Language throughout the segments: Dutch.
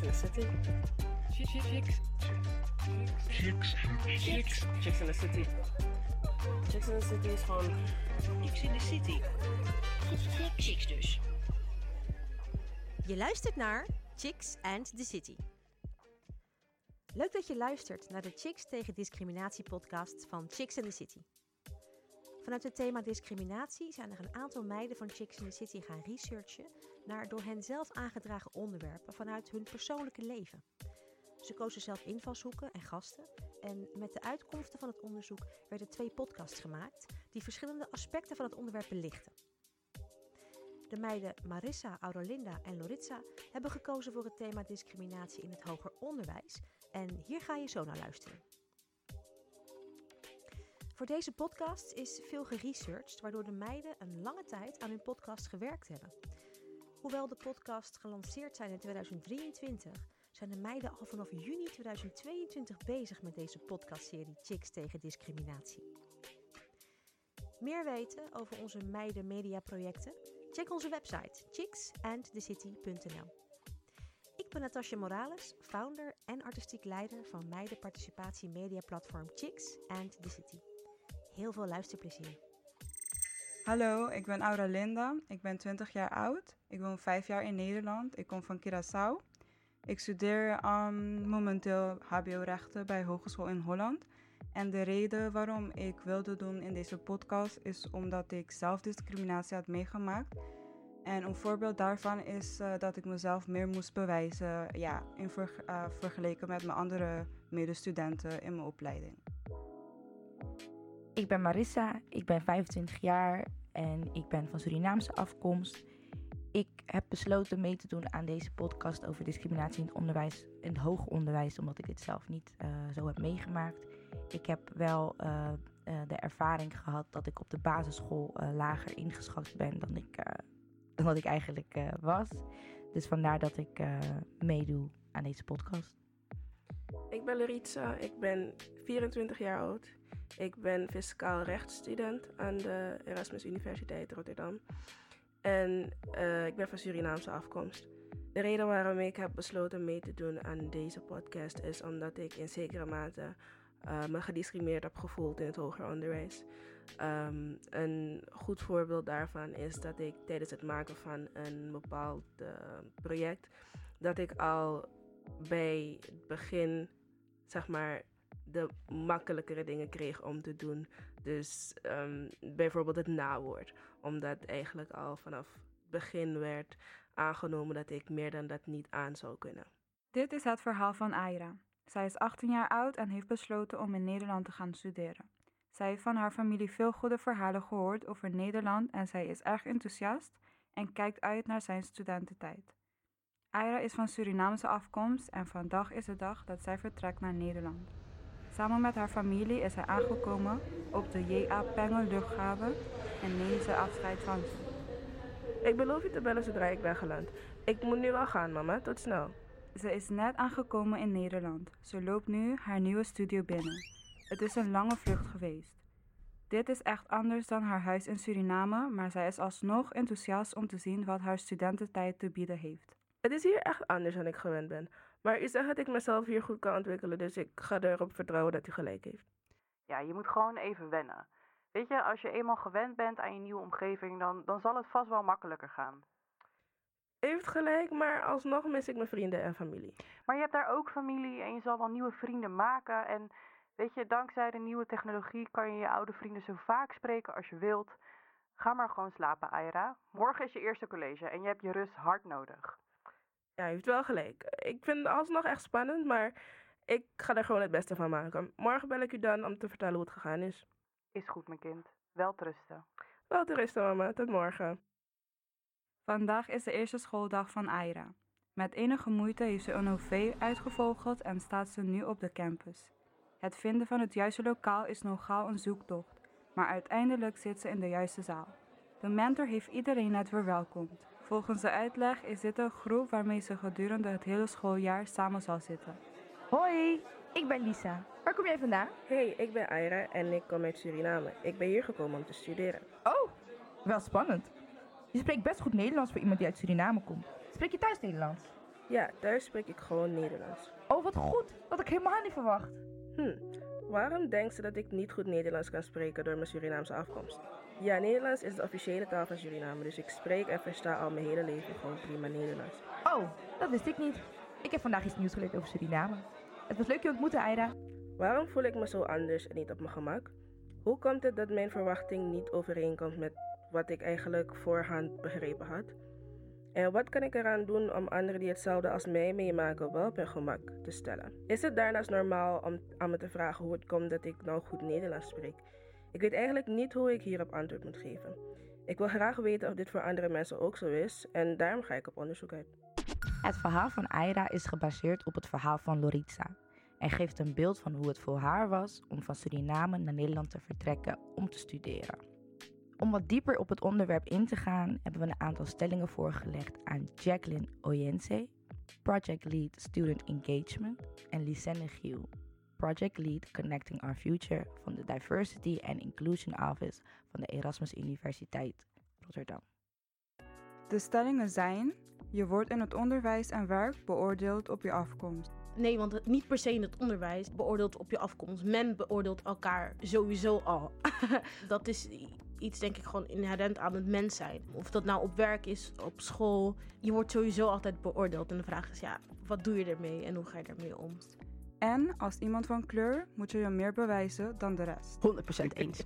Chicks in the City. Chicks. Chicks. Chicks. Chicks in the City. Chicks in the City is gewoon... Chicks in the City. Chicks dus. Je luistert naar Chicks and the City. Leuk dat je luistert naar de Chicks tegen Discriminatie podcast van Chicks and the City. Vanuit het thema discriminatie zijn er een aantal meiden van Chicks in the City gaan researchen naar door hen zelf aangedragen onderwerpen vanuit hun persoonlijke leven. Ze kozen zelf invalshoeken en gasten en met de uitkomsten van het onderzoek werden twee podcasts gemaakt die verschillende aspecten van het onderwerp belichten. De meiden Marissa, Aurolinda en Loritza hebben gekozen voor het thema discriminatie in het hoger onderwijs en hier ga je zo naar luisteren. Voor deze podcast is veel geresearched, waardoor de meiden een lange tijd aan hun podcast gewerkt hebben. Hoewel de podcast gelanceerd zijn in 2023, zijn de meiden al vanaf juni 2022 bezig met deze podcastserie Chicks tegen discriminatie. Meer weten over onze meiden mediaprojecten? Check onze website chicksandthecity.nl. Ik ben Natasja Morales, founder en artistiek leider van meidenparticipatie mediaplatform Chicks and the City. Heel veel luisterplezier. Hallo, ik ben Aura Linda. Ik ben 20 jaar oud. Ik woon 5 jaar in Nederland. Ik kom van Curaçao. Ik studeer um, momenteel HBO-rechten bij Hogeschool in Holland. En de reden waarom ik wilde doen in deze podcast is omdat ik zelf discriminatie had meegemaakt. En een voorbeeld daarvan is uh, dat ik mezelf meer moest bewijzen ja, in ver, uh, vergeleken met mijn andere medestudenten in mijn opleiding. Ik ben Marissa, ik ben 25 jaar en ik ben van Surinaamse afkomst. Ik heb besloten mee te doen aan deze podcast over discriminatie in het onderwijs, in het hoger onderwijs, omdat ik dit zelf niet uh, zo heb meegemaakt. Ik heb wel uh, uh, de ervaring gehad dat ik op de basisschool lager ingeschat ben dan ik, dan wat ik eigenlijk was. Dus vandaar dat ik meedoe aan deze podcast. Ik ben Laritza, ik ben 24 jaar oud. Ik ben fiscaal rechtsstudent aan de Erasmus Universiteit Rotterdam. En uh, ik ben van Surinaamse afkomst. De reden waarom ik heb besloten mee te doen aan deze podcast is omdat ik in zekere mate uh, me gediscrimineerd heb gevoeld in het hoger onderwijs. Um, een goed voorbeeld daarvan is dat ik tijdens het maken van een bepaald uh, project, dat ik al bij het begin, zeg maar, de makkelijkere dingen kreeg om te doen. Dus um, bijvoorbeeld het nawoord. Omdat eigenlijk al vanaf het begin werd aangenomen dat ik meer dan dat niet aan zou kunnen. Dit is het verhaal van Aira. Zij is 18 jaar oud en heeft besloten om in Nederland te gaan studeren. Zij heeft van haar familie veel goede verhalen gehoord over Nederland en zij is erg enthousiast en kijkt uit naar zijn studententijd. Aira is van Surinaamse afkomst en vandaag is de dag dat zij vertrekt naar Nederland. Samen met haar familie is hij aangekomen op de J.A. Pengel luchthaven en neemt ze afscheid van ze. Ik beloof je te bellen zodra ik ben geland. Ik moet nu wel gaan, mama. Tot snel. Ze is net aangekomen in Nederland. Ze loopt nu haar nieuwe studio binnen. Het is een lange vlucht geweest. Dit is echt anders dan haar huis in Suriname, maar zij is alsnog enthousiast om te zien wat haar studententijd te bieden heeft. Het is hier echt anders dan ik gewend ben. Maar u zegt dat ik mezelf hier goed kan ontwikkelen, dus ik ga erop vertrouwen dat u gelijk heeft. Ja, je moet gewoon even wennen. Weet je, als je eenmaal gewend bent aan je nieuwe omgeving, dan, dan zal het vast wel makkelijker gaan. U heeft gelijk, maar alsnog mis ik mijn vrienden en familie. Maar je hebt daar ook familie en je zal wel nieuwe vrienden maken. En weet je, dankzij de nieuwe technologie kan je je oude vrienden zo vaak spreken als je wilt. Ga maar gewoon slapen, Aira. Morgen is je eerste college en je hebt je rust hard nodig. Ja, u heeft wel gelijk. Ik vind het alsnog echt spannend, maar ik ga er gewoon het beste van maken. Morgen bel ik u dan om te vertellen hoe het gegaan is. Is goed, mijn kind. Wel te rusten. Wel te rusten, mama. Tot morgen. Vandaag is de eerste schooldag van Aira. Met enige moeite heeft ze een OV uitgevogeld en staat ze nu op de campus. Het vinden van het juiste lokaal is nogal een zoektocht, maar uiteindelijk zit ze in de juiste zaal. De mentor heeft iedereen net verwelkomd. Volgens de uitleg is dit een groep waarmee ze gedurende het hele schooljaar samen zal zitten. Hoi, ik ben Lisa. Waar kom jij vandaan? Hey, ik ben Aira en ik kom uit Suriname. Ik ben hier gekomen om te studeren. Oh, wel spannend. Je spreekt best goed Nederlands voor iemand die uit Suriname komt. Spreek je thuis Nederlands? Ja, daar spreek ik gewoon Nederlands. Oh, wat goed. Had ik helemaal niet verwacht. Hm, waarom denkt ze dat ik niet goed Nederlands kan spreken door mijn Surinaamse afkomst? Ja, Nederlands is de officiële taal van Suriname, dus ik spreek en versta al mijn hele leven gewoon prima Nederlands. Oh, dat wist ik niet. Ik heb vandaag iets nieuws geleerd over Suriname. Het was leuk je ontmoeten, Aida. Waarom voel ik me zo anders en niet op mijn gemak? Hoe komt het dat mijn verwachting niet overeenkomt met wat ik eigenlijk voorhand begrepen had? En wat kan ik eraan doen om anderen die hetzelfde als mij meemaken wel op hun gemak te stellen? Is het daarnaast normaal om aan me te vragen hoe het komt dat ik nou goed Nederlands spreek? Ik weet eigenlijk niet hoe ik hierop antwoord moet geven. Ik wil graag weten of dit voor andere mensen ook zo is en daarom ga ik op onderzoek uit. Het verhaal van Aira is gebaseerd op het verhaal van Loritza en geeft een beeld van hoe het voor haar was om van Suriname naar Nederland te vertrekken om te studeren. Om wat dieper op het onderwerp in te gaan, hebben we een aantal stellingen voorgelegd aan Jacqueline Oyense, Project Lead Student Engagement, en Lisenne Giel, Project Lead Connecting Our Future van de Diversity and Inclusion Office van de Erasmus Universiteit Rotterdam. De stellingen zijn: je wordt in het onderwijs en werk beoordeeld op je afkomst. Nee, want het, niet per se in het onderwijs beoordeelt op je afkomst. Men beoordeelt elkaar sowieso al. dat is iets, denk ik, gewoon inherent aan het mens zijn. Of dat nou op werk is, op school. Je wordt sowieso altijd beoordeeld. En de vraag is, ja, wat doe je ermee en hoe ga je ermee om? En als iemand van kleur moet je je meer bewijzen dan de rest. 100% eens.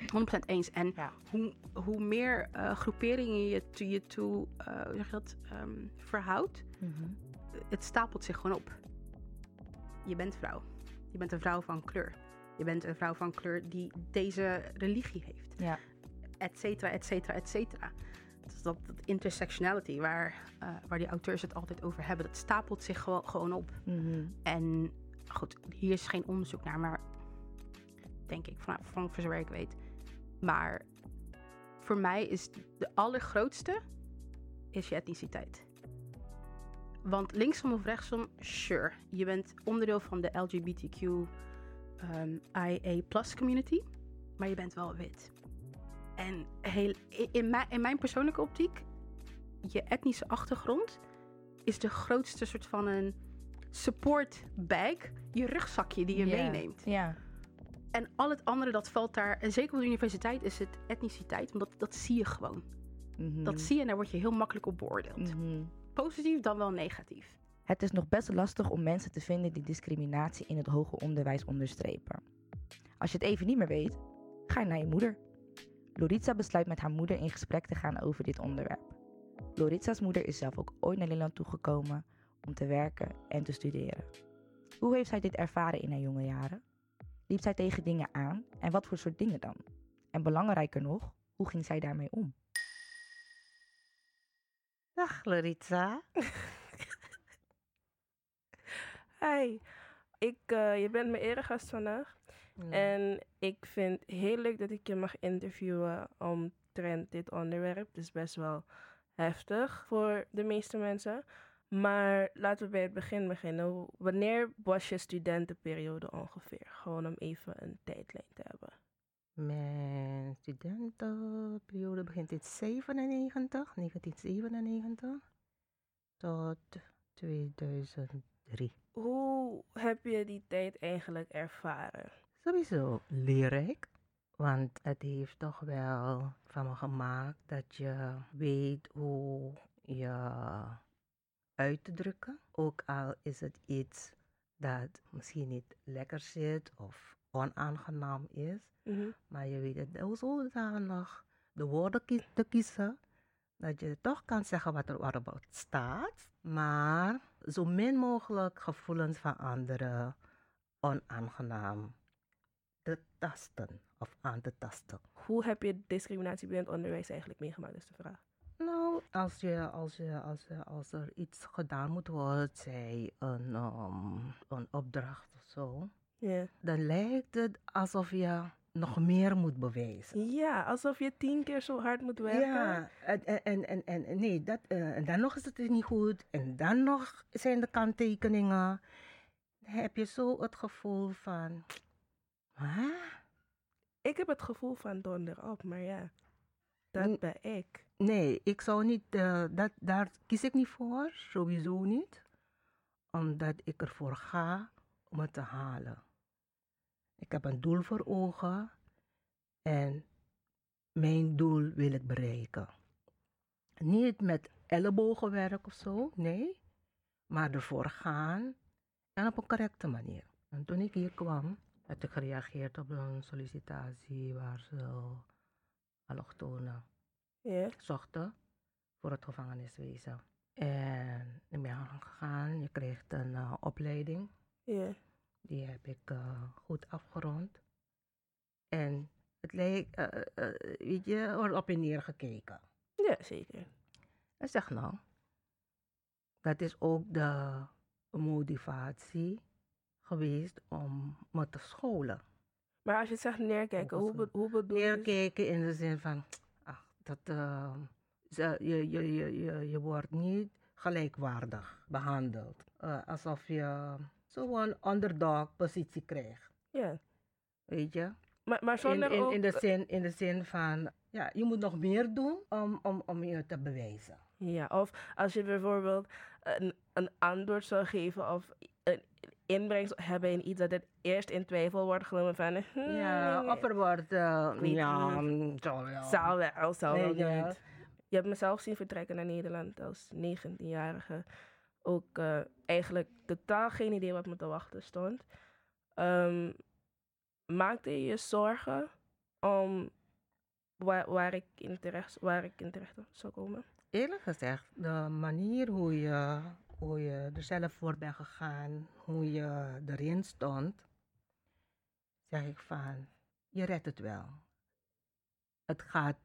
100% eens. En hoe, hoe meer eh, groeperingen je to je toe, eh, zeg je dat, ehm, verhoudt, het stapelt zich gewoon op. Je bent vrouw. Je bent een vrouw van kleur. Je bent een vrouw van kleur die deze religie heeft. Ja. Et cetera, et cetera, et cetera. Dus dat, dat intersectionality, waar, eh, waar die auteurs het altijd over hebben, dat stapelt zich gewoon, gewoon op. Mhm. En goed, hier is geen onderzoek naar, maar denk ik, van, van voor zover ik weet. Maar voor mij is de allergrootste is je etniciteit. Want linksom of rechtsom, sure, je bent onderdeel van de LGBTQ ehm, IA plus community, maar je bent wel wit. En heel, in mijn, in mijn persoonlijke optiek, je etnische achtergrond is de grootste soort van een support bag, je rugzakje die je meeneemt. Ja. En al het andere dat valt daar, en zeker op de universiteit is het etniciteit, want dat, dat zie je gewoon. Mhm. Dat zie je en daar word je heel makkelijk op beoordeeld. Positief dan wel negatief. Het is nog best lastig om mensen te vinden die discriminatie in het hoger onderwijs onderstrepen. Als je het even niet meer weet, ga je naar je moeder. Loritza besluit met haar moeder in gesprek te gaan over dit onderwerp. Loritza's moeder is zelf ook ooit naar Nederland toegekomen om te werken en te studeren. Hoe heeft zij dit ervaren in haar jonge jaren? Liep zij tegen dingen aan en wat voor soort dingen dan? En belangrijker nog, hoe ging zij daarmee om? Dag Loritza. Hi, ik, eh, je bent mijn eregast vandaag. En ik vind het heel leuk dat ik je mag interviewen omtrent dit onderwerp. Het is best wel heftig voor de meeste mensen. Maar laten we bij het begin beginnen. Wanneer was je studentenperiode ongeveer? Gewoon om even een tijdlijn te hebben. Mijn studentenperiode begint in 97, 1997 tot 2003. Hoe heb je die tijd eigenlijk ervaren? Sowieso leerrijk, want het heeft toch wel van me gemaakt dat je weet hoe je uit te drukken. Ook al is het iets dat misschien niet lekker zit of onaangenaam is. Mhm. Maar je weet het zodanig de woorden te kiezen dat je toch kan zeggen wat er waarop staat, maar zo min mogelijk gevoelens van anderen onaangenaam te tasten of aan te tasten. Hoe heb je discriminatie binnen het onderwijs eigenlijk meegemaakt, is de vraag. Nou, als, je, als, je, als, je, als er iets gedaan moet worden, zij een, um, een opdracht of zo, dan lijkt het alsof je nog meer moet bewijzen. Ja, alsof je tien keer zo hard moet werken. Ja, en, en, en, en, nee, dat, eh, en dan nog is het dus niet goed. En dan nog zijn de kanttekeningen. Dan heb je zo het gevoel van... Hè? Ik heb het gevoel van donder op, maar ja, dat ben ik. Nee, ik zou niet... eh, dat, daar kies ik niet voor. Sowieso niet. omdat ik ervoor ga om het te halen. Ik heb een doel voor ogen en mijn doel wil ik bereiken. Niet met ellebogenwerk of zo, nee, maar ervoor gaan en op een correcte manier. En toen ik hier kwam, heb ik gereageerd op een sollicitatie waar ze allochtonen Ja. zochten voor het gevangeniswezen. En ik ben aan gegaan, je krijgt een eh, opleiding. Ja. Die heb ik eh, goed afgerond. En het leek, eh, weet je, er wordt op en neer gekeken. Ja, zeker. En zeg nou, dat is ook de motivatie geweest om me te scholen. Maar als je het zegt neerkijken, hoe, be- hoe bedoel je? Neerkijken in de zin van, ach, dat, ze- je, je, je, je, je wordt niet gelijkwaardig behandeld. Eh, alsof je zo'n underdog positie krijgt. Ja. Weet je? Maar, maar In, zonder in, ook... in, de zin, in de zin van, ja, je moet nog meer doen om, om, om je te bewijzen. Ja, of als je bijvoorbeeld een, een antwoord zou geven of inbreng hebben in iets dat het eerst in twijfel wordt genomen van... hmm, Ja, of er wordt, eh, weet ja, mm, zal wel. Zal wel, zal wel niet. Je hebt mezelf zien vertrekken naar Nederland als 19-jarige. Ook eh, eigenlijk totaal geen idee wat me te wachten stond. Ehm, maakte je je zorgen om waar, waar, ik in terecht, waar ik in terecht zou komen? Eerlijk gezegd, de manier hoe je, hoe je er zelf voor bent gegaan, hoe je erin stond, zeg ik van, je redt het wel. Het gaat,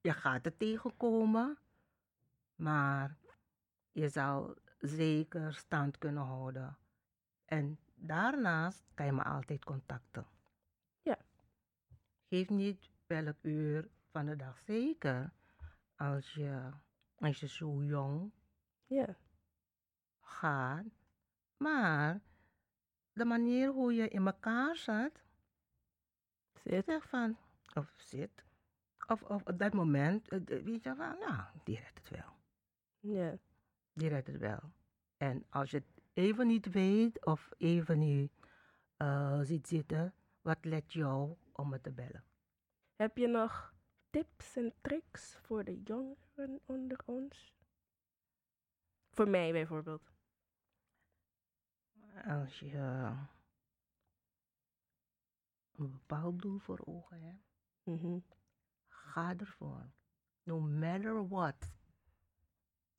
je gaat het tegenkomen, maar je zal zeker stand kunnen houden. En daarnaast kan je me altijd contacten. Ja. Geef niet welk uur van de dag zeker als je, als je zo jong Ja. Gaat. Maar de manier hoe je in elkaar zit, Zit. zeg van, of zit, of, of op dat moment, eh, weet je van, nou, die redt het wel. Ja. Die redt het wel. En als je het even niet weet of even niet eh, ziet zitten, wat let jou om me te bellen? Heb je nog tips en tricks voor de jongeren onder ons? Voor mij bijvoorbeeld. Als je een bepaald doel voor ogen hebt, Mhm. ga ervoor. No matter what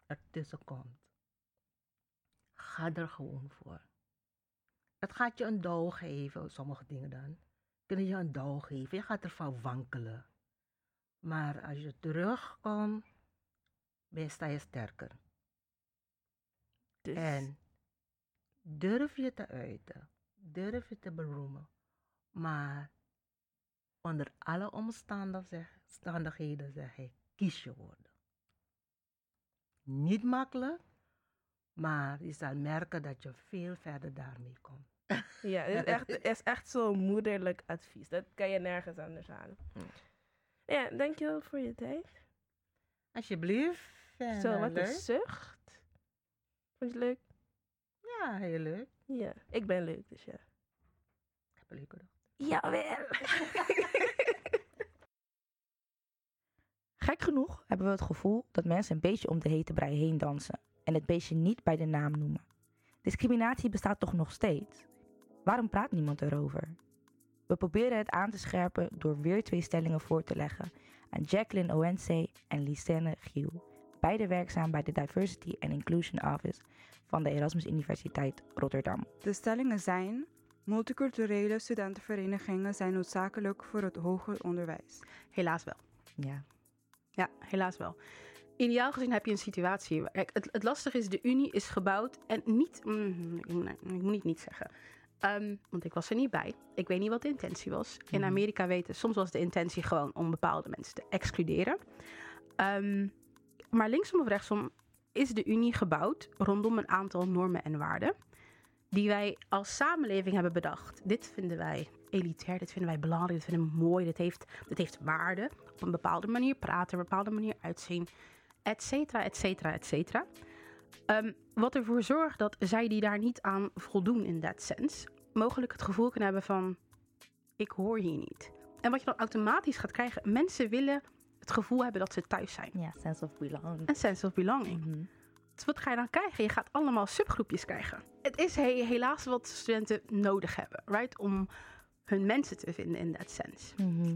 er tussen komt. Ga er gewoon voor. Het gaat je een douw geven, sommige dingen dan. Kunnen je een douw geven, je gaat ervan wankelen. Maar als je terugkomt, ben je- sta je sterker. Dus, En durf je te uiten, durf je te beroemen, maar onder alle omstandigheden zeg ik, kies je woorden. Niet makkelijk, maar je zal merken dat je veel verder daarmee komt. Ja, het is echt, het is echt zo'n moederlijk advies. Dat kan je nergens anders halen. Ja, dankjewel voor je tijd. Alsjeblieft. Zo, wat een zucht. Vond je het leuk? Ja, heel leuk. Ja, ik ben leuk, dus ja. Ik heb een leuke dag. Jawel. Gek genoeg hebben we het gevoel dat mensen een beetje om de hete brei heen dansen en het beestje niet bij de naam noemen. Discriminatie bestaat toch nog steeds? Waarom praat niemand erover? We proberen het aan te scherpen door weer twee stellingen voor te leggen aan Jacqueline Owense en Lisenne Giel, beide werkzaam bij de Diversity and Inclusion Office van de Erasmus Universiteit Rotterdam. De stellingen zijn: multiculturele studentenverenigingen zijn noodzakelijk voor het hoger onderwijs. Helaas wel. Ja. Ja, helaas wel. Ideaal gezien heb je een situatie. Kijk, het, het lastige is, de Unie is gebouwd en niet. mm, ik, moet- ik moet niet niet zeggen. Ehm, want ik was er niet bij. Ik weet niet wat de intentie was. In Mhm. Amerika weten, soms was de intentie gewoon om bepaalde mensen te excluderen. Ehm, maar linksom of rechtsom is de Unie gebouwd rondom een aantal normen en waarden. Die wij als samenleving hebben bedacht. Dit vinden wij elitair, dit vinden wij belangrijk, dit vinden we mooi, dit heeft, dit heeft waarde. Op een bepaalde manier praten, op een bepaalde manier uitzien, et cetera, et cetera, et cetera. Ehm, wat ervoor zorgt dat zij die daar niet aan voldoen in that sense, mogelijk het gevoel kunnen hebben van ik hoor hier niet. En wat je dan automatisch gaat krijgen, mensen willen het gevoel hebben dat ze thuis zijn. Ja, sense of belonging. Een sense of belonging. Mhm. Dus wat ga je dan krijgen? Je gaat allemaal subgroepjes krijgen. Het is he- helaas wat studenten nodig hebben, right? Om hun mensen te vinden in that sense. Mhm.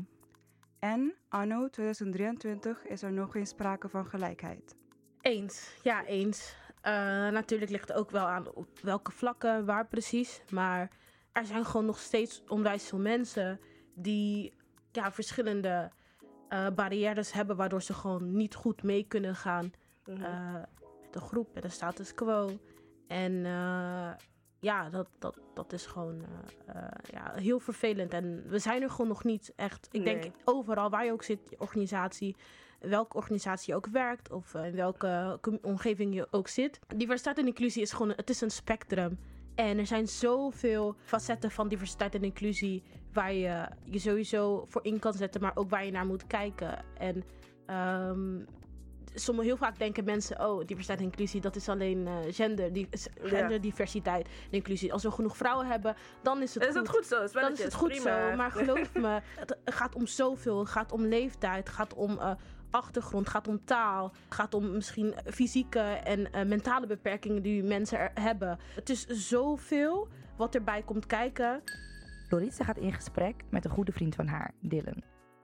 En anno 2023 is er nog geen sprake van gelijkheid. Eens, ja, eens. Eh, natuurlijk ligt het ook wel aan op welke vlakken, waar precies. Maar er zijn gewoon nog steeds onwijs veel mensen die ja, verschillende eh, barrières hebben, waardoor ze gewoon niet goed mee kunnen gaan Mhm. eh, met de groep, met de status quo. En eh, ja, dat, dat, dat is gewoon ja, heel vervelend. En we zijn er gewoon nog niet echt. Ik denk overal waar je ook zit, je organisatie, welke organisatie je ook werkt of in welke omgeving je ook zit. Diversiteit en inclusie is gewoon, het is een spectrum. En er zijn zoveel facetten van diversiteit en inclusie waar je je sowieso voor in kan zetten, maar ook waar je naar moet kijken. En ehm, sommige, heel vaak denken mensen, oh, diversiteit en inclusie, dat is alleen eh, gender, die, genderdiversiteit en inclusie. Als we genoeg vrouwen hebben, dan is het Is goed. het goed zo? Is dan is het goed prima. zo. Maar geloof me, het gaat om zoveel. Het gaat om leeftijd, het gaat om eh, achtergrond, gaat om taal, gaat om misschien fysieke en eh, mentale beperkingen die mensen er hebben. Het is zoveel wat erbij komt kijken. Loritza gaat in gesprek met een goede vriend van haar, Dylan.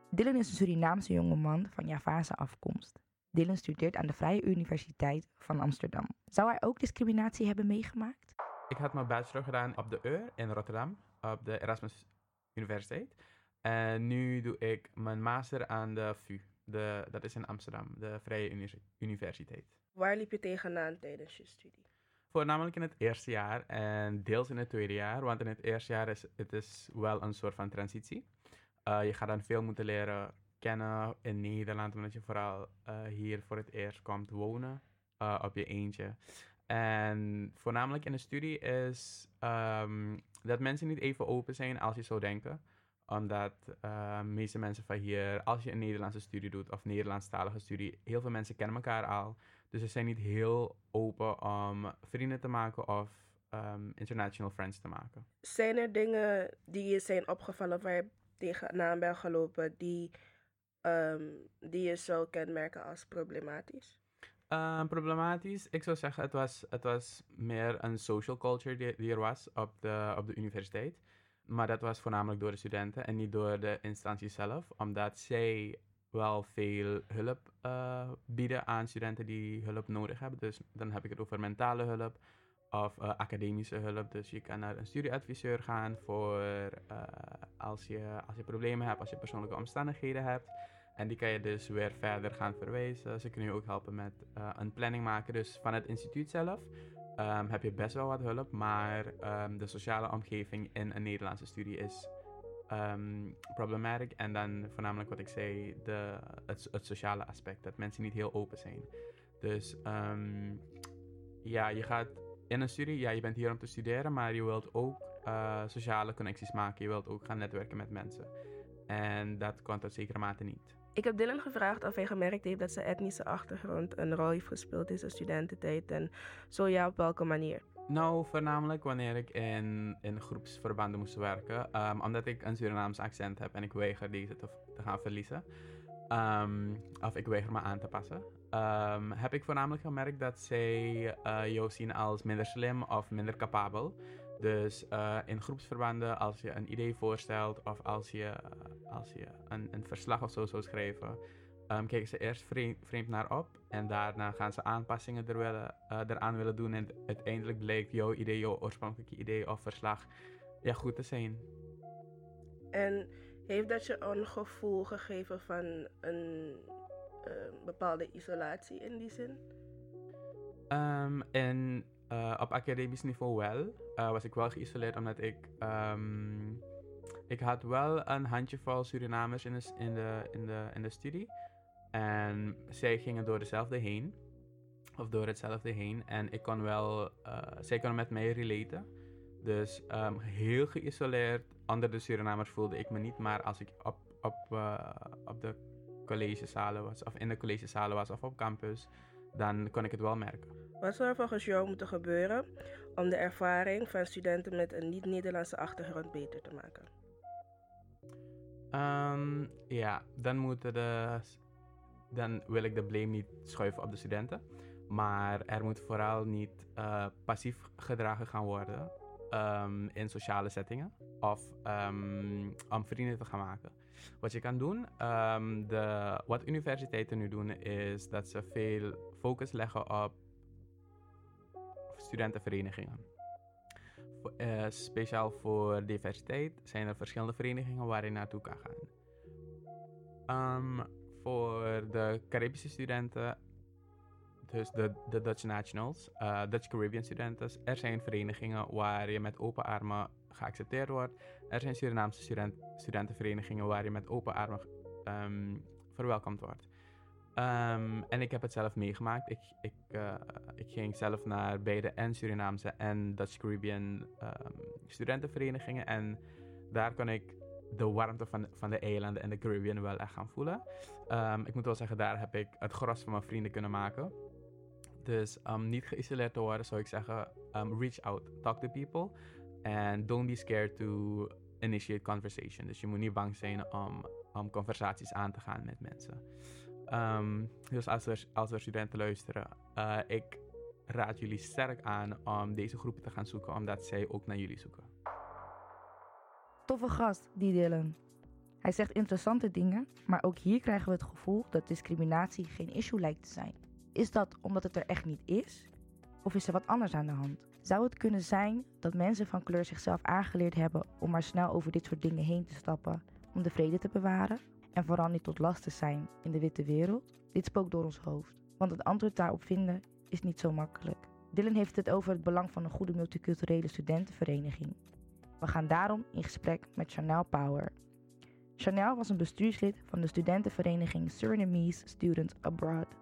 Dylan is een Surinaamse jongeman van Javaanse afkomst. Dylan studeert aan de Vrije Universiteit van Amsterdam. Zou hij ook discriminatie hebben meegemaakt? Ik had mijn bachelor gedaan op de UR in Rotterdam, op de Erasmus Universiteit. En nu doe ik mijn master aan de VU, de, dat is in Amsterdam, de Vrije Uni- Universiteit. Waar liep je tegenaan tijdens je studie? Voornamelijk in het eerste jaar en deels in het tweede jaar, want in het eerste jaar is het is wel een soort van transitie. Eh, je gaat dan veel moeten leren kennen in Nederland, omdat je vooral eh, hier voor het eerst komt wonen eh, op je eentje. En voornamelijk in de studie is ehm, dat mensen niet even open zijn als je zou denken. Omdat eh, meeste mensen van hier, als je een Nederlandse studie doet of Nederlandstalige studie, heel veel mensen kennen elkaar al. Dus ze zijn niet heel open om vrienden te maken of ehm, international friends te maken. Zijn er dingen die je zijn opgevallen waar je tegenaan bent gelopen die, ehm, die je zou kenmerken als problematisch? Ehm, problematisch, ik zou zeggen, het was, het was meer een social culture die, die er was op de, op de universiteit. Maar dat was voornamelijk door de studenten en niet door de instantie zelf, omdat zij wel veel hulp eh, bieden aan studenten die hulp nodig hebben. Dus dan heb ik het over mentale hulp of eh, academische hulp. Dus je kan naar een studieadviseur gaan voor eh, als, je, als je problemen hebt, als je persoonlijke omstandigheden hebt. En die kan je dus weer verder gaan verwijzen. Ze kunnen je ook helpen met een planning maken. Dus van het instituut zelf ehm, heb je best wel wat hulp. Maar ehm, de sociale omgeving in een Nederlandse studie is um, problematic. En dan voornamelijk wat ik zei, de, het, het sociale aspect. Dat mensen niet heel open zijn. Dus ehm, ja, je gaat in een studie, ja, je bent hier om te studeren, maar je wilt ook eh, sociale connecties maken. Je wilt ook gaan netwerken met mensen. En dat kan tot zekere mate niet. Ik heb Dylan gevraagd of hij gemerkt heeft dat zijn etnische achtergrond een rol heeft gespeeld in zijn studententijd. En zo ja, op welke manier? Nou, voornamelijk wanneer ik in, in groepsverbanden moest werken. Ehm, omdat ik een Surinaams accent heb en ik weiger deze te, te gaan verliezen. Ehm, of ik weiger me aan te passen. ehm, heb ik voornamelijk gemerkt dat zij eh, jou zien als minder slim of minder capabel. Dus eh, in groepsverbanden, als je een idee voorstelt of als je, als je een, een verslag of zo zou schrijven, ehm, kijken ze eerst vreemd, vreemd naar op en daarna gaan ze aanpassingen er willen, eh, eraan willen doen. En uiteindelijk blijkt jouw idee, jouw oorspronkelijke idee of verslag ja, goed te zijn. En heeft dat je een gevoel gegeven van een eh, bepaalde isolatie in die zin? Ehm, en eh, op academisch niveau wel. was ik wel geïsoleerd omdat ik... ehm, ik had wel een handjevol Surinamers in de, in, de, in, de, in de studie. En zij gingen door dezelfde heen. Of door hetzelfde heen. En ik kon wel... eh, zij konden met mij relaten. Dus ehm, heel geïsoleerd onder de Surinamers voelde ik me niet. Maar als ik op, op, eh, op de collegezalen was... Of in de collegezalen was of op campus... Dan kon ik het wel merken. Wat zou er volgens jou moeten gebeuren om de ervaring van studenten met een niet-Nederlandse achtergrond beter te maken? Ehm, ja, dan moeten de. Dan wil ik de blame niet schuiven op de studenten. Maar er moet vooral niet eh, passief gedragen gaan worden ehm, in sociale settingen. Of ehm, om vrienden te gaan maken. Wat je kan doen, ehm, de, wat universiteiten nu doen, is dat ze veel focus leggen op studentenverenigingen. Eh, speciaal voor diversiteit zijn er verschillende verenigingen waar je naartoe kan gaan. Voor de Caribische studenten, dus de, de Dutch Nationals, eh, Dutch Caribbean studenten, er zijn verenigingen waar je met open armen geaccepteerd wordt. Er zijn Surinaamse student, studentenverenigingen waar je met open armen ehm, verwelkomd wordt. Ehm, en ik heb het zelf meegemaakt. Ik, ik, eh, ik ging zelf naar beide en Surinaamse en Dutch Caribbean ehm, studentenverenigingen. En daar kon ik de warmte van, van de eilanden en de Caribbean wel echt gaan voelen. Ehm, ik moet wel zeggen, daar heb ik het gros van mijn vrienden kunnen maken. Dus om niet geïsoleerd te worden, zou ik zeggen, um, reach out, talk to people. And don't be scared to initiate conversation. Dus je moet niet bang zijn om, om conversaties aan te gaan met mensen. Ehm, dus als er, als studenten luisteren, eh, ik raad jullie sterk aan om deze groepen te gaan zoeken, omdat zij ook naar jullie zoeken. Toffe gast, die Dylan. Hij zegt interessante dingen, maar ook hier krijgen we het gevoel dat discriminatie geen issue lijkt te zijn. Is dat omdat het er echt niet is? Of is er wat anders aan de hand? Zou het kunnen zijn dat mensen van kleur zichzelf aangeleerd hebben om maar snel over dit soort dingen heen te stappen om de vrede te bewaren? En vooral niet tot last te zijn in de witte wereld? Dit spookt door ons hoofd, want het antwoord daarop vinden is niet zo makkelijk. Dylan heeft het over het belang van een goede multiculturele studentenvereniging. We gaan daarom in gesprek met Chanel Power. Chanel was een bestuurslid van de studentenvereniging Surinamese Students Abroad.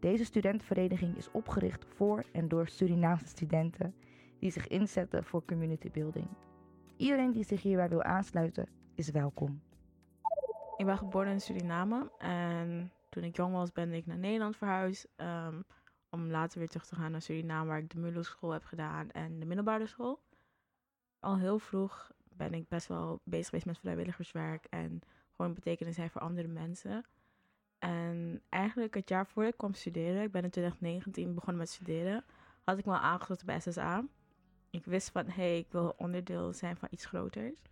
Deze studentenvereniging is opgericht voor en door Surinaamse studenten die zich inzetten voor community building. Iedereen die zich hierbij wil aansluiten is welkom. Ik ben geboren in Suriname en toen ik jong was ben ik naar Nederland verhuisd. ehm, om later weer terug te gaan naar Suriname waar ik de MULO school heb gedaan en de middelbare school. Al heel vroeg ben ik best wel bezig geweest met vrijwilligerswerk en gewoon betekenis zijn voor andere mensen. En eigenlijk het jaar voordat ik kwam studeren, ik ben in 2019 begonnen met studeren, had ik me aangesloten bij SSA. Ik wist van, hé, hey, ik wil onderdeel zijn van iets groters.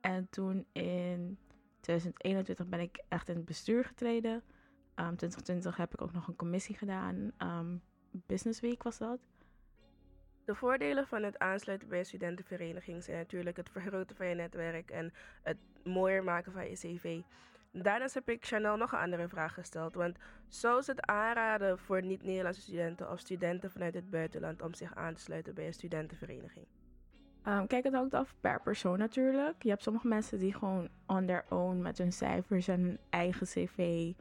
En toen in 2021 ben ik echt in het bestuur getreden. Ehm 2020 heb ik ook nog een commissie gedaan. Ehm, Business Week was dat. De voordelen van het aansluiten bij een studentenvereniging zijn natuurlijk het vergroten van je netwerk en het mooier maken van je cv. Daarnaast heb ik Chanel nog een andere vraag gesteld, want zou ze het aanraden voor niet-Nederlandse studenten of studenten vanuit het buitenland om zich aan te sluiten bij een studentenvereniging? Ehm, kijk, het hangt af per persoon natuurlijk. Je hebt sommige mensen die gewoon on their own met hun cijfers en hun eigen cv,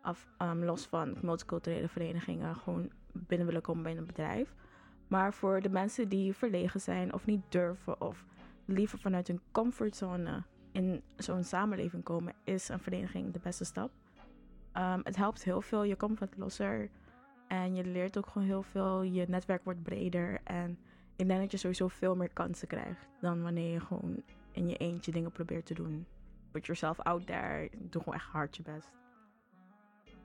af, ehm, los van multiculturele verenigingen, gewoon binnen willen komen bij een bedrijf. Maar voor de mensen die verlegen zijn of niet durven of liever vanuit hun comfortzone in zo'n samenleving komen, is een vereniging de beste stap. Ehm, het helpt heel veel, je komt wat losser en je leert ook gewoon heel veel. Je netwerk wordt breder en ik denk dat je sowieso veel meer kansen krijgt dan wanneer je gewoon in je eentje dingen probeert te doen. Put yourself out there, doe gewoon echt hard je best.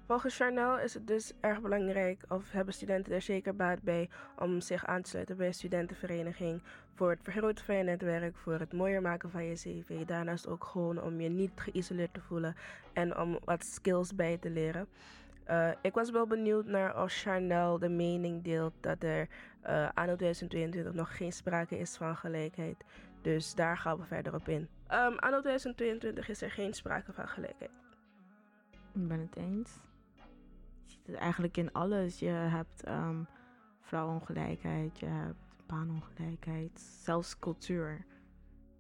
Volgens Charnel is het dus erg belangrijk, of hebben studenten er zeker baat bij, om zich aan te sluiten bij een studentenvereniging. Voor het vergroten van je netwerk, voor het mooier maken van je cv. Daarnaast ook gewoon om je niet geïsoleerd te voelen en om wat skills bij te leren. Uh, ik was wel benieuwd naar of Charnel de mening deelt dat er uh, anno 2022 nog geen sprake is van gelijkheid. Dus daar gaan we verder op in. Um, anno 2022 is er geen sprake van gelijkheid. Ik ben het eens. Het eigenlijk in alles. Je hebt um, vrouwenongelijkheid, je hebt baanongelijkheid, zelfs cultuur.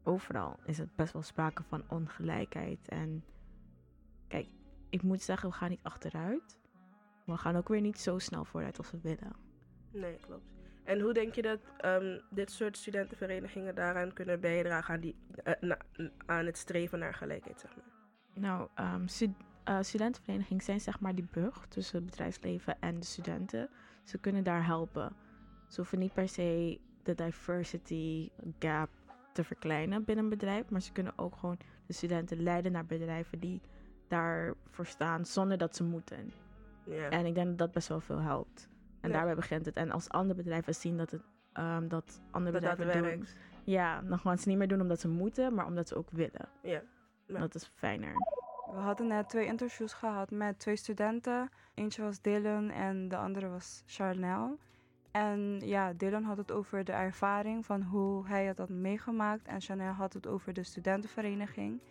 Overal is het best wel sprake van ongelijkheid. En kijk, ik moet zeggen, we gaan niet achteruit. Maar we gaan ook weer niet zo snel vooruit als we willen. Nee, klopt. En hoe denk je dat um, dit soort studentenverenigingen daaraan kunnen bijdragen aan, die, uh, na, aan het streven naar gelijkheid? Zeg maar? Nou, um, stud uh, studentenverenigingen zijn zeg maar die brug tussen het bedrijfsleven en de studenten. ze kunnen daar helpen. Ze hoeven niet per se de diversity gap te verkleinen binnen een bedrijf, maar ze kunnen ook gewoon de studenten leiden naar bedrijven die daarvoor staan zonder dat ze moeten. En ik denk dat dat best wel veel helpt. En Ja. daarbij begint het. En als andere bedrijven zien dat het ehm, dat andere Dat dat bedrijven doen, werkt. ja, dan gaan ze niet meer doen omdat ze moeten, maar omdat ze ook willen. Ja. Dat is fijner. We hadden net twee interviews gehad met twee studenten. Eentje was Dylan en de andere was Charnel. En ja, Dylan had het over de ervaring van hoe hij het had meegemaakt. En Chanel had het over de studentenvereniging.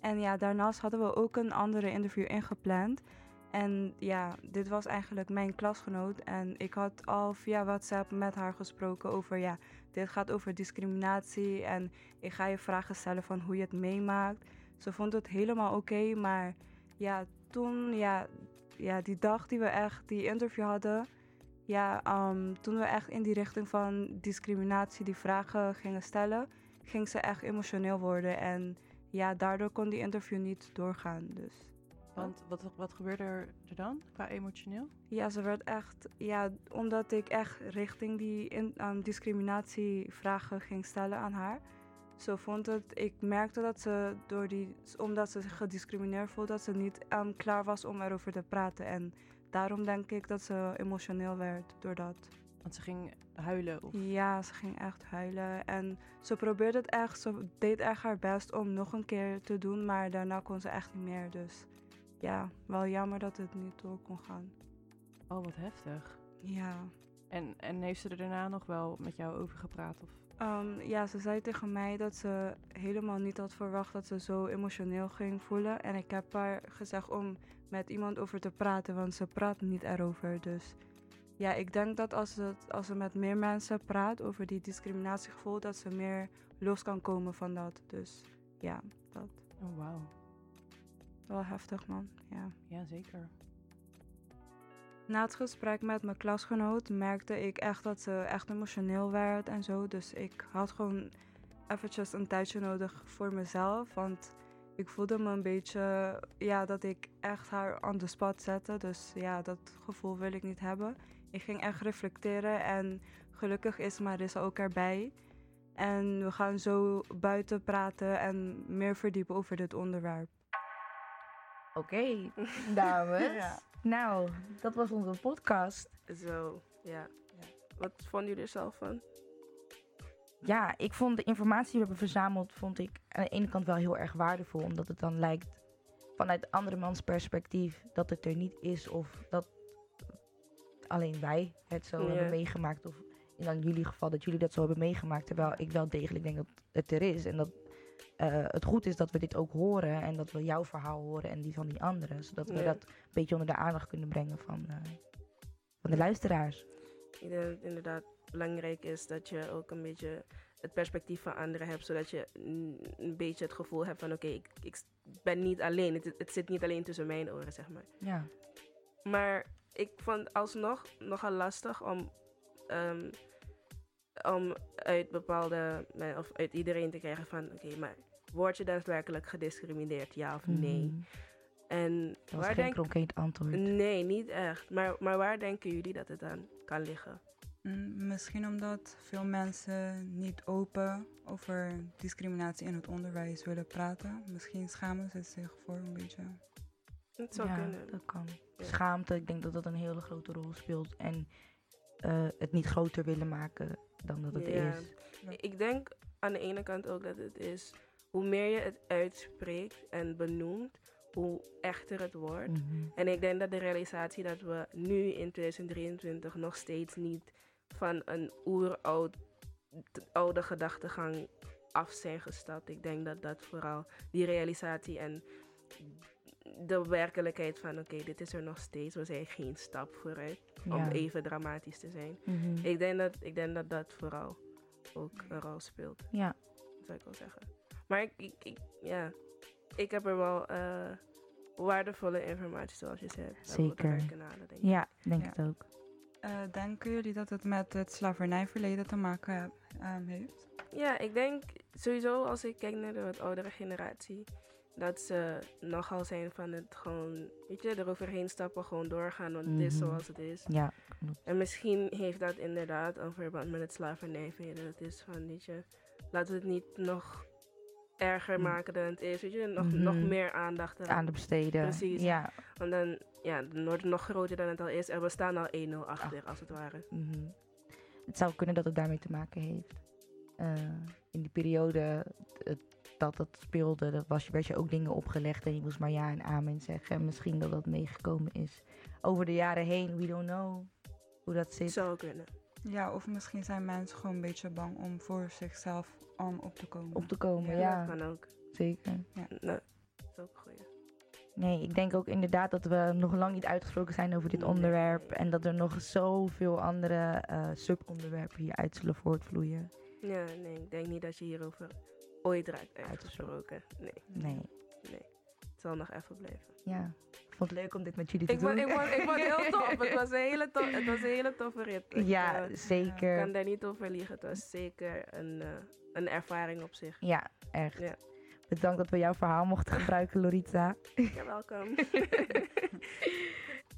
En ja, daarnaast hadden we ook een andere interview ingepland. En ja, dit was eigenlijk mijn klasgenoot. En ik had al via WhatsApp met haar gesproken over, ja, dit gaat over discriminatie. En ik ga je vragen stellen van hoe je het meemaakt. Ze vond het helemaal oké, maar ja, toen, ja, ja, die dag die we echt die interview hadden, ja, ehm, toen we echt in die richting van discriminatie die vragen gingen stellen, ging ze echt emotioneel worden. En ja, daardoor kon die interview niet doorgaan. Dus. Want wat, wat gebeurde er dan qua emotioneel? Ja, ze werd echt, ja, omdat ik echt richting die in, um, discriminatievragen ging stellen aan haar. Ze vond het, ik merkte dat ze door die, omdat ze zich gediscrimineerd voelde, dat ze niet um, klaar was om erover te praten. En daarom denk ik dat ze emotioneel werd door dat. Want ze ging huilen? Of... Ja, ze ging echt huilen. En ze probeerde het echt, ze deed echt haar best om nog een keer te doen, maar daarna kon ze echt niet meer. Dus ja, wel jammer dat het niet door kon gaan. Oh, wat heftig. Ja. En, en heeft ze er daarna nog wel met jou over gepraat? Of? Um, ja, ze zei tegen mij dat ze helemaal niet had verwacht dat ze zo emotioneel ging voelen. En ik heb haar gezegd om met iemand over te praten, want ze praat niet erover. Dus ja, ik denk dat als ze, als ze met meer mensen praat over die discriminatiegevoel, dat ze meer los kan komen van dat. Dus ja, dat. Oh, wauw. Wel heftig, man. Ja. Ja, zeker. Na het gesprek met mijn klasgenoot merkte ik echt dat ze echt emotioneel werd en zo. Dus ik had gewoon eventjes een tijdje nodig voor mezelf. Want ik voelde me een beetje, ja, dat ik echt haar on the spot zette. Dus ja, dat gevoel wil ik niet hebben. Ik ging echt reflecteren en gelukkig is Marissa ook erbij. En we gaan zo buiten praten en meer verdiepen over dit onderwerp. Oké, dames. Ja. Nou, dat was onze podcast. Zo, ja. Wat vonden jullie er zelf van? Ja, ik vond de informatie die we hebben verzameld, vond ik aan de ene kant wel heel erg waardevol. Omdat het dan lijkt vanuit andermans perspectief dat het er niet is. Of dat alleen wij het zo Ja. hebben meegemaakt. Of in dan jullie geval dat jullie dat zo hebben meegemaakt. Terwijl ik wel degelijk denk dat het er is. En dat eh, het goed is dat we dit ook horen. En dat we jouw verhaal horen en die van die anderen. Zodat we Ja. dat een beetje onder de aandacht kunnen brengen van, eh, van de luisteraars. Ik denk dat het inderdaad belangrijk is dat je ook een beetje het perspectief van anderen hebt, zodat je een, een beetje het gevoel hebt van oké, ik, ik ben niet alleen, het, het zit niet alleen tussen mijn oren, zeg maar. Ja. Maar ik vond alsnog nogal lastig om, ehm, om uit bepaalde, men- of uit iedereen te krijgen van oké, maar word je daadwerkelijk gediscrimineerd, ja of nee? Mhm. En Dat waar geen concreet antwoord. Nee, niet echt. Maar, maar waar denken jullie dat het aan kan liggen? Mm, Misschien omdat veel mensen niet open over discriminatie in het onderwijs willen praten. Misschien schamen ze zich voor een beetje. Het zou ja, kunnen. dat kan. Schaamte, ik denk dat dat een hele grote rol speelt. En eh, het niet groter willen maken dan dat het Ja. is. Ik denk aan de ene kant ook dat het is, hoe meer je het uitspreekt en benoemt, hoe echter het wordt. Mhm. En ik denk dat de realisatie dat we nu in 2023 nog steeds niet van een oeroud oude gedachtegang af zijn gestapt. Ik denk dat dat vooral die realisatie en de werkelijkheid van oké, dit is er nog steeds. We zijn geen stap vooruit. Om Ja. even dramatisch te zijn. Mhm. ik, denk dat, ik denk dat dat vooral ook een rol speelt. Ja. Dat zou ik wel zeggen. Maar ik, ik, ik- ja, ik heb er wel eh, waardevolle informatie, zoals je zei. Zeker. Kanalen, denk ik. Ja, denk het ook. Eh, denken jullie dat het met het slavernijverleden te maken ehm, heeft? Ja, ik denk sowieso als ik kijk naar de wat oudere generatie, dat ze nogal zijn van het gewoon, weet je, eroverheen stappen, gewoon doorgaan, want het is Mhm. zoals het is. Ja, klopt. En misschien heeft dat inderdaad een verband met het slavernijverleden. Dat is van, weet je, laten we het niet nog erger Mm. maken dan het is, weet je, nog, Mhm. nog meer aandacht eraan Aan de besteden. Precies. Ja. Want dan, ja, dan wordt het nog groter dan het al is. En we staan al 1-0 achter, als het ware. Mhm. Het zou kunnen dat het daarmee te maken heeft. Eh, in die periode eh, dat dat speelde, dat was, werd je ook dingen opgelegd en je moest maar ja en amen zeggen. En misschien dat dat meegekomen is over de jaren heen. We don't know hoe dat zit. Zou kunnen. Ja, of misschien zijn mensen gewoon een beetje bang om voor zichzelf om op te komen. Op te komen, Ja, ja. dat kan ook. Zeker. Ja. Nou, dat is ook een goeie. Nee, ik denk ook inderdaad dat we nog lang niet uitgesproken zijn over dit onderwerp. En dat er nog zoveel andere eh, subonderwerpen hieruit zullen voortvloeien. Ja, nee, ik denk niet dat je hierover ooit raakt uitgesproken. Nee. Nee. Nee. Het zal nog even blijven. Ja, ik vond het leuk om dit met jullie te Ik doen. vond, ik, vond, ik vond het heel tof. Het was een hele, tof, het was een hele toffe rit. Ja, eh, zeker. Ik kan daar niet over liegen. Het was zeker een, eh, een ervaring op zich. Ja, echt. Ja. Bedankt dat we jouw verhaal mochten gebruiken, Lorita. Ja, welkom.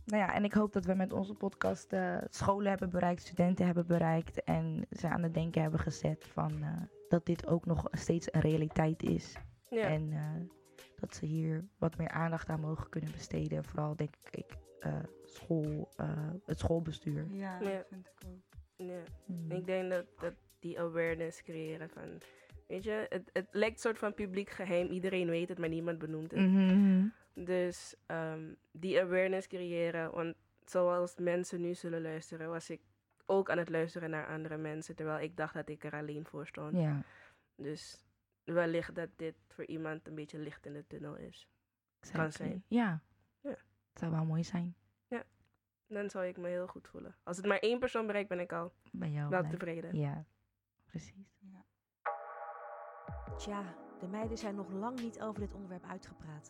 Nou ja, en ik hoop dat we met onze podcast eh, scholen hebben bereikt, studenten hebben bereikt en ze aan het denken hebben gezet van dat dit ook nog steeds een realiteit is. Ja. En eh, dat ze hier wat meer aandacht aan mogen kunnen besteden. Vooral denk ik eh, school, eh, het schoolbestuur. Ja, Ja. dat vind ik ook. Ja. Mm. Ik denk dat, dat die awareness creëren van... Weet je, het, het lijkt een soort van publiek geheim. Iedereen weet het, maar niemand benoemt het. Mhm. Dus ehm, die awareness creëren. Want zoals mensen nu zullen luisteren, was ik ook aan het luisteren naar andere mensen. Terwijl ik dacht dat ik er alleen voor stond. Ja. Dus wellicht dat dit voor iemand een beetje licht in de tunnel is. Kan zijn. Ja. Ja. Het zou wel mooi zijn. Ja. Dan zou ik me heel goed voelen. Als het maar één persoon bereikt, ben ik al Bij jou. wel blij. tevreden. Ja, precies. Tja, de meiden zijn nog lang niet over dit onderwerp uitgepraat.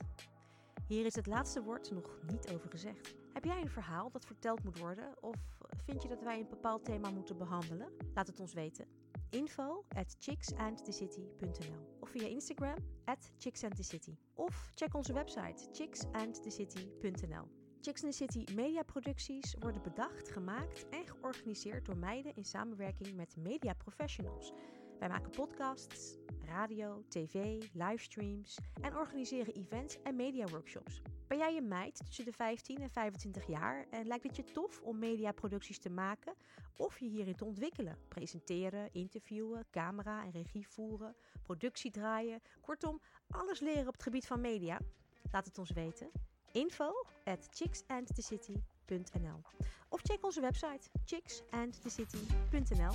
Hier is het laatste woord nog niet over gezegd. Heb jij een verhaal dat verteld moet worden? Of vind je dat wij een bepaald thema moeten behandelen? Laat het ons weten. Info at chicksandthecity.nl Of via Instagram at chicksandthecity. Of check onze website chicksandthecity.nl Chicks and the City mediaproducties worden bedacht, gemaakt en georganiseerd door meiden in samenwerking met media professionals. Wij maken podcasts, radio, tv, livestreams en organiseren events en mediaworkshops. Ben jij een meid tussen de 15 en 25 jaar en lijkt het je tof om mediaproducties te maken of je hierin te ontwikkelen? Presenteren, interviewen, camera en regie voeren, productie draaien, kortom, alles leren op het gebied van media? Laat het ons weten. Info at chicksandthecity.nl Of check onze website chicksandthecity.nl